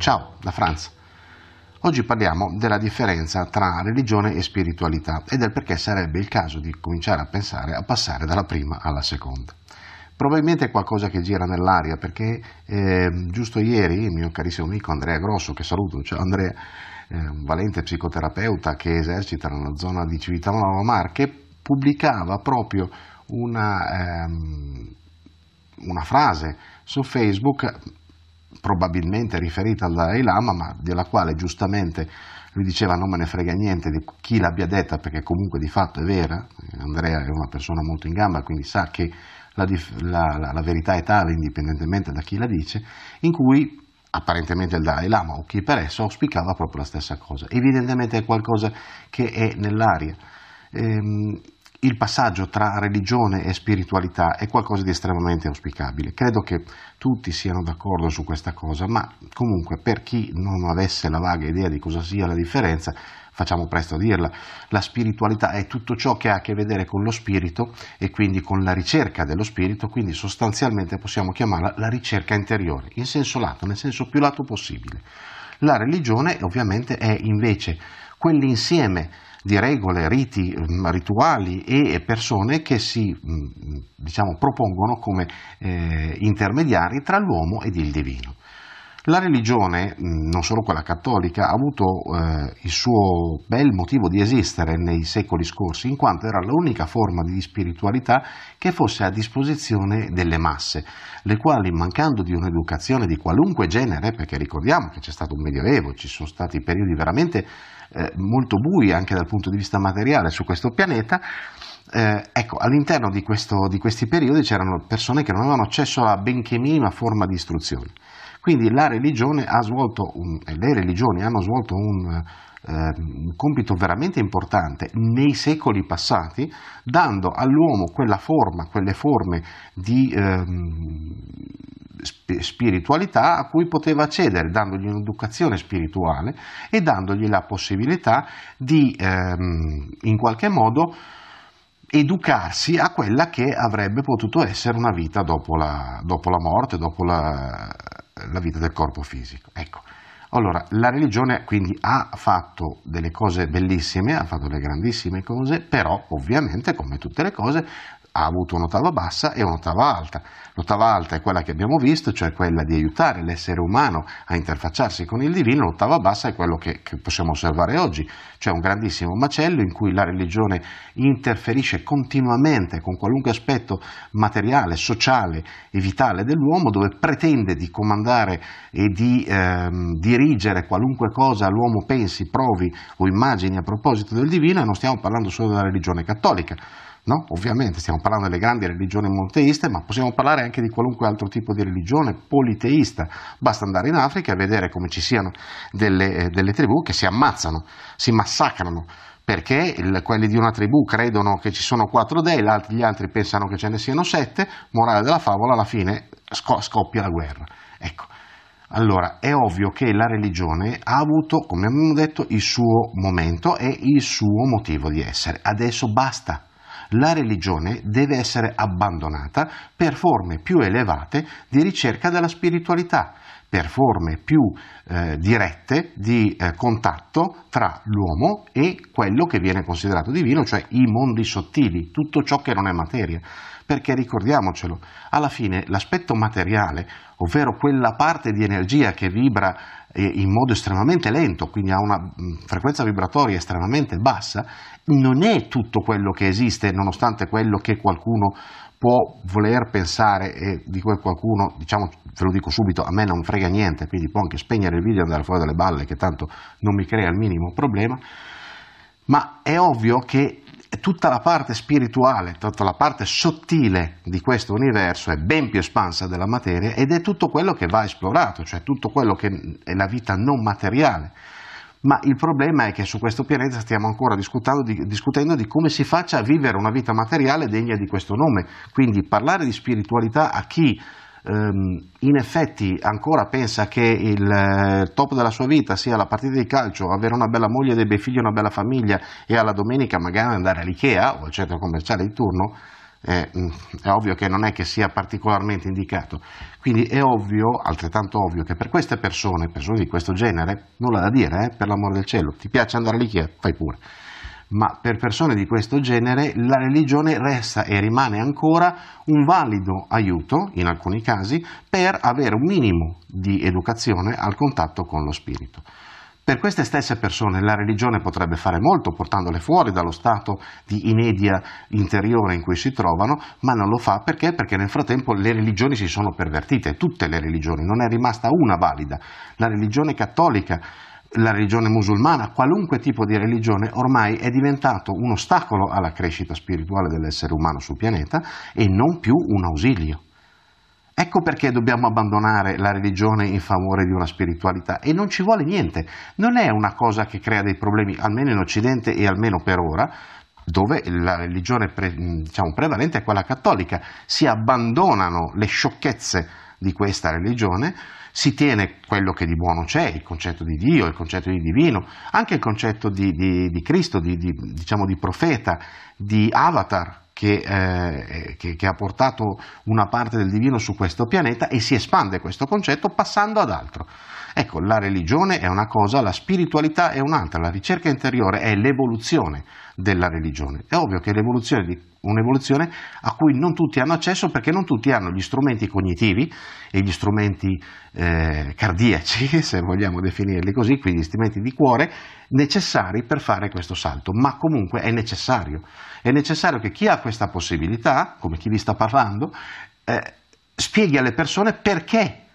Ciao, da Franz. Oggi parliamo della differenza tra religione e spiritualità e del perché sarebbe il caso di cominciare a pensare a passare dalla prima alla seconda. Probabilmente è qualcosa che gira nell'aria perché eh, giusto ieri il mio carissimo amico Andrea Grosso, che saluto, ciao Andrea, eh, valente psicoterapeuta che esercita nella zona di Civitanova Marche, pubblicava proprio una, ehm, una frase su Facebook probabilmente riferita al Dalai Lama, ma della quale giustamente lui diceva non me ne frega niente di chi l'abbia detta perché comunque di fatto è vera, Andrea è una persona molto in gamba quindi sa che la, la, la, la verità è tale indipendentemente da chi la dice, in cui apparentemente il Dalai Lama o chi per esso auspicava proprio la stessa cosa. Evidentemente è qualcosa che è nell'aria. Ehm, il passaggio tra religione e spiritualità è qualcosa di estremamente auspicabile. Credo che tutti siano d'accordo su questa cosa, ma comunque per chi non avesse la vaga idea di cosa sia la differenza, facciamo presto a dirla. La spiritualità è tutto ciò che ha a che vedere con lo spirito e quindi con la ricerca dello spirito, quindi sostanzialmente possiamo chiamarla la ricerca interiore, in senso lato, nel senso più lato possibile. La religione ovviamente è invece quell'insieme di regole, riti, mm, rituali e persone che si mm, diciamo, propongono come eh, intermediari tra l'uomo ed il divino. La religione, mm, non solo quella cattolica, ha avuto eh, il suo bel motivo di esistere nei secoli scorsi, in quanto era l'unica forma di spiritualità che fosse a disposizione delle masse, le quali, mancando di un'educazione di qualunque genere, perché ricordiamo che c'è stato un medioevo, ci sono stati periodi veramente eh, molto bui anche dal punto di vista materiale su questo pianeta, eh, ecco, all'interno di, di, questi periodi c'erano persone che non avevano accesso a benché minima forma di istruzione. Quindi la religione ha svolto, un, le religioni hanno svolto un, eh, un compito veramente importante nei secoli passati, dando all'uomo quella forma, quelle forme di eh, spiritualità a cui poteva accedere, dandogli un'educazione spirituale e dandogli la possibilità di ehm, in qualche modo educarsi a quella che avrebbe potuto essere una vita dopo la, dopo la morte, dopo la, la, vita del corpo fisico. Ecco. Allora, la religione quindi ha fatto delle cose bellissime, ha fatto delle grandissime cose, però ovviamente, come tutte le cose, ha avuto un'ottava bassa e un'ottava alta. L'ottava alta è quella che abbiamo visto, cioè quella di aiutare l'essere umano a interfacciarsi con il divino, l'ottava bassa è quello che, che, possiamo osservare oggi, cioè un grandissimo macello in cui la religione interferisce continuamente con qualunque aspetto materiale, sociale e vitale dell'uomo, dove pretende di comandare e di ehm, dirigere qualunque cosa l'uomo pensi, provi o immagini a proposito del divino, e non stiamo parlando solo della religione cattolica No? Ovviamente stiamo parlando delle grandi religioni monoteiste, ma possiamo parlare anche di qualunque altro tipo di religione politeista. Basta andare in Africa e vedere come ci siano delle, eh, delle tribù che si ammazzano, si massacrano, perché il, quelli di una tribù credono che ci sono quattro dei, gli altri pensano che ce ne siano sette, morale della favola, alla fine scoppia la guerra. Ecco. Allora, è ovvio che la religione ha avuto, come abbiamo detto, il suo momento e il suo motivo di essere. Adesso basta, la religione deve essere abbandonata per forme più elevate di ricerca della spiritualità, per forme più eh, dirette di eh, contatto tra l'uomo e quello che viene considerato divino, cioè i mondi sottili, tutto ciò che non è materia. Perché ricordiamocelo, alla fine l'aspetto materiale, ovvero quella parte di energia che vibra eh, in modo estremamente lento, quindi ha una mm, frequenza vibratoria estremamente bassa, non è tutto quello che esiste, nonostante quello che qualcuno può voler pensare e di quel qualcuno, diciamo, ve lo dico subito, a me non frega niente, quindi può anche spegnere il video e andare fuori dalle balle, che tanto non mi crea il minimo problema, ma è ovvio che tutta la parte spirituale, tutta la parte sottile di questo universo è ben più espansa della materia ed è tutto quello che va esplorato, cioè tutto quello che è la vita non materiale. Ma il problema è che su questo pianeta stiamo ancora discutendo di, discutendo di come si faccia a vivere una vita materiale degna di questo nome. Quindi parlare di spiritualità a chi ehm, in effetti ancora pensa che il eh, top della sua vita sia la partita di calcio, avere una bella moglie, dei bei figli, una bella famiglia e alla domenica magari andare all'Ikea o al centro commerciale di turno, eh, è ovvio che non è che sia particolarmente indicato. Quindi è ovvio, altrettanto ovvio, che per queste persone, persone di questo genere, nulla da dire, eh, per l'amore del cielo, ti piace andare lì, fai pure. Ma per persone di questo genere la religione resta e rimane ancora un valido aiuto, in alcuni casi, per avere un minimo di educazione al contatto con lo spirito. Per queste stesse persone la religione potrebbe fare molto portandole fuori dallo stato di inedia interiore in cui si trovano, ma non lo fa perché? Perché nel frattempo le religioni si sono pervertite, tutte le religioni, non è rimasta una valida. La religione cattolica la religione musulmana, qualunque tipo di religione, ormai è diventato un ostacolo alla crescita spirituale dell'essere umano sul pianeta e non più un ausilio. Ecco perché dobbiamo abbandonare la religione in favore di una spiritualità e non ci vuole niente, non è una cosa che crea dei problemi, almeno in Occidente e almeno per ora, dove la religione pre, diciamo, prevalente è quella cattolica, si abbandonano le sciocchezze di questa religione, si tiene quello che di buono c'è, il concetto di Dio, il concetto di divino, anche il concetto di, di, di Cristo, di, diciamo, di profeta, di avatar, che, eh, che, che, ha portato una parte del divino su questo pianeta e si espande questo concetto passando ad altro. Ecco, la religione è una cosa, la spiritualità è un'altra, la ricerca interiore è l'evoluzione della religione. È ovvio che l'evoluzione di un'evoluzione a cui non tutti hanno accesso perché non tutti hanno gli strumenti cognitivi e gli strumenti eh, cardiaci, se vogliamo definirli così, quindi gli strumenti di cuore, necessari per fare questo salto, ma comunque è necessario. È necessario che chi ha questa possibilità, come chi vi sta parlando, eh, spieghi alle persone perché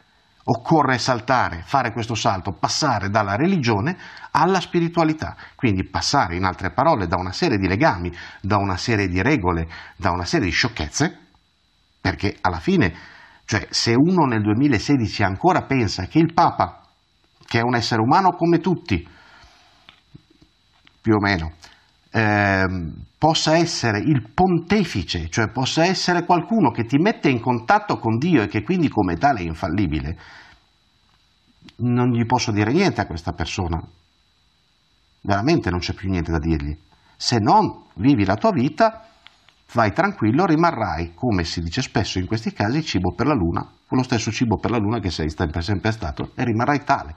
occorre saltare, fare questo salto, passare dalla religione alla spiritualità, quindi passare in altre parole da una serie di legami, da una serie di regole, da una serie di sciocchezze, perché alla fine, cioè se uno nel 2016 ancora pensa che il Papa, che è un essere umano come tutti, più o meno, eh, possa essere il pontefice, cioè possa essere qualcuno che ti mette in contatto con Dio e che quindi come tale è infallibile, non gli posso dire niente a questa persona. Veramente non c'è più niente da dirgli. Se non vivi la tua vita, vai tranquillo, rimarrai, come si dice spesso in questi casi, cibo per la luna, con lo stesso cibo per la luna che sei sempre stato e rimarrai tale.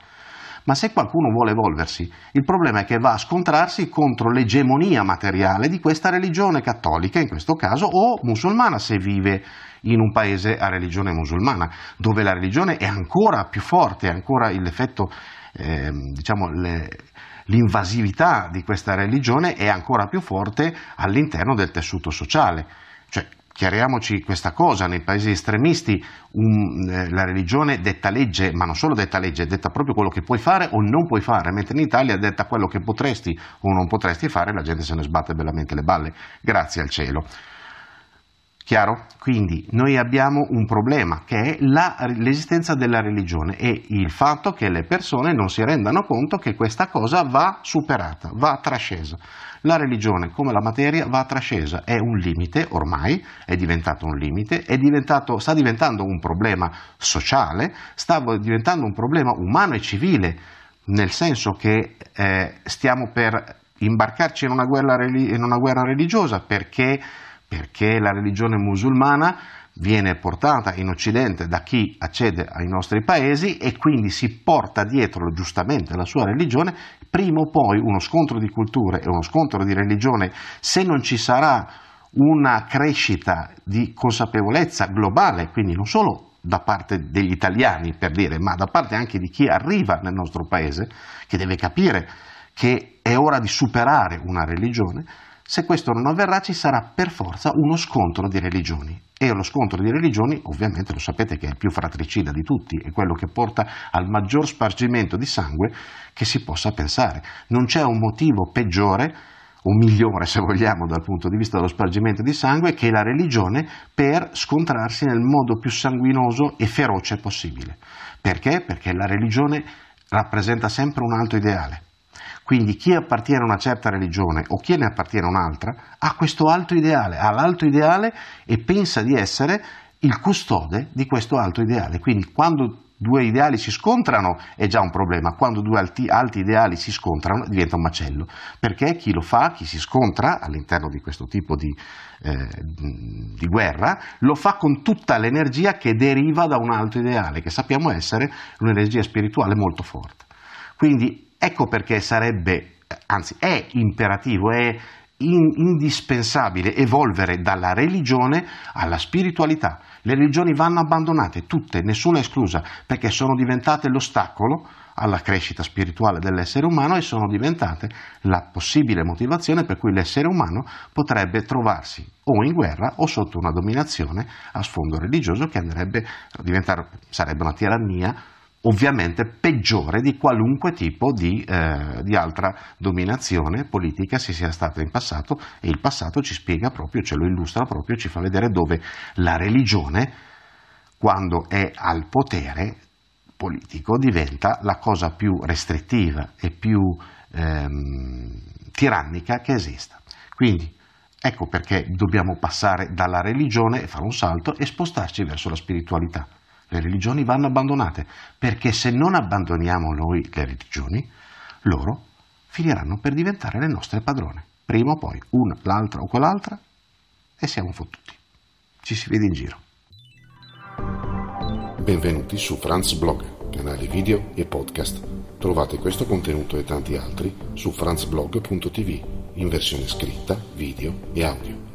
Ma se qualcuno vuole evolversi, il problema è che va a scontrarsi contro l'egemonia materiale di questa religione cattolica, in questo caso, o musulmana se vive in un paese a religione musulmana, dove la religione è ancora più forte, ancora l'effetto, eh, diciamo, le, l'invasività di questa religione è ancora più forte all'interno del tessuto sociale. Cioè, chiariamoci questa cosa, nei paesi estremisti un, eh, la religione detta legge, ma non solo detta legge, detta proprio quello che puoi fare o non puoi fare, mentre in Italia detta quello che potresti o non potresti fare, la gente se ne sbatte bellamente le balle, grazie al cielo. Chiaro? Quindi noi abbiamo un problema che è l'esistenza della religione e il fatto che le persone non si rendano conto che questa cosa va superata, va trascesa. La religione, come la materia, va trascesa, è un limite ormai, è diventato un limite, diventato, sta diventando un problema sociale, sta diventando un problema umano e civile, nel senso che eh, stiamo per imbarcarci in una guerra, in una guerra religiosa perché perché la religione musulmana viene portata in Occidente da chi accede ai nostri paesi e quindi si porta dietro giustamente la sua religione, prima o poi uno scontro di culture e uno scontro di religione, se non ci sarà una crescita di consapevolezza globale, quindi non solo da parte degli italiani per dire, ma da parte anche di chi arriva nel nostro paese, che deve capire che è ora di superare una religione, se questo non avverrà ci sarà per forza uno scontro di religioni. E lo scontro di religioni, ovviamente lo sapete che è il più fratricida di tutti, è quello che porta al maggior spargimento di sangue che si possa pensare. Non c'è un motivo peggiore o migliore, se vogliamo, dal punto di vista dello spargimento di sangue, che la religione per scontrarsi nel modo più sanguinoso e feroce possibile. Perché? Perché la religione rappresenta sempre un alto ideale quindi chi appartiene a una certa religione o chi ne appartiene a un'altra ha questo alto ideale, ha l'alto ideale e pensa di essere il custode di questo alto ideale. Quindi quando due ideali si scontrano è già un problema, quando due alti, alti, ideali si scontrano diventa un macello, perché chi lo fa, chi si scontra all'interno di questo tipo di, eh, di guerra, lo fa con tutta l'energia che deriva da un altro ideale, che sappiamo essere un'energia spirituale molto forte. Quindi ecco perché sarebbe, anzi è imperativo, è in, indispensabile evolvere dalla religione alla spiritualità. Le religioni vanno abbandonate, tutte, nessuna esclusa, perché sono diventate l'ostacolo alla crescita spirituale dell'essere umano e sono diventate la possibile motivazione per cui l'essere umano potrebbe trovarsi o in guerra o sotto una dominazione a sfondo religioso che andrebbe a diventare, sarebbe una tirannia ovviamente peggiore di qualunque tipo di, eh, di, altra dominazione politica si sia stata in passato e il passato ci spiega proprio, ce lo illustra proprio, ci fa vedere dove la religione, quando è al potere politico, diventa la cosa più restrittiva e più ehm, tirannica che esista. Quindi ecco perché dobbiamo passare dalla religione e fare un salto e spostarci verso la spiritualità le religioni vanno abbandonate, perché se non abbandoniamo noi le religioni, loro finiranno per diventare le nostre padrone. Prima o poi, una, l'altra o quell'altra, e siamo fottuti. Ci si vede in giro. Benvenuti su Franz Blog, canale video e podcast. Trovate questo contenuto e tanti altri su franzblog.tv in versione scritta, video e audio.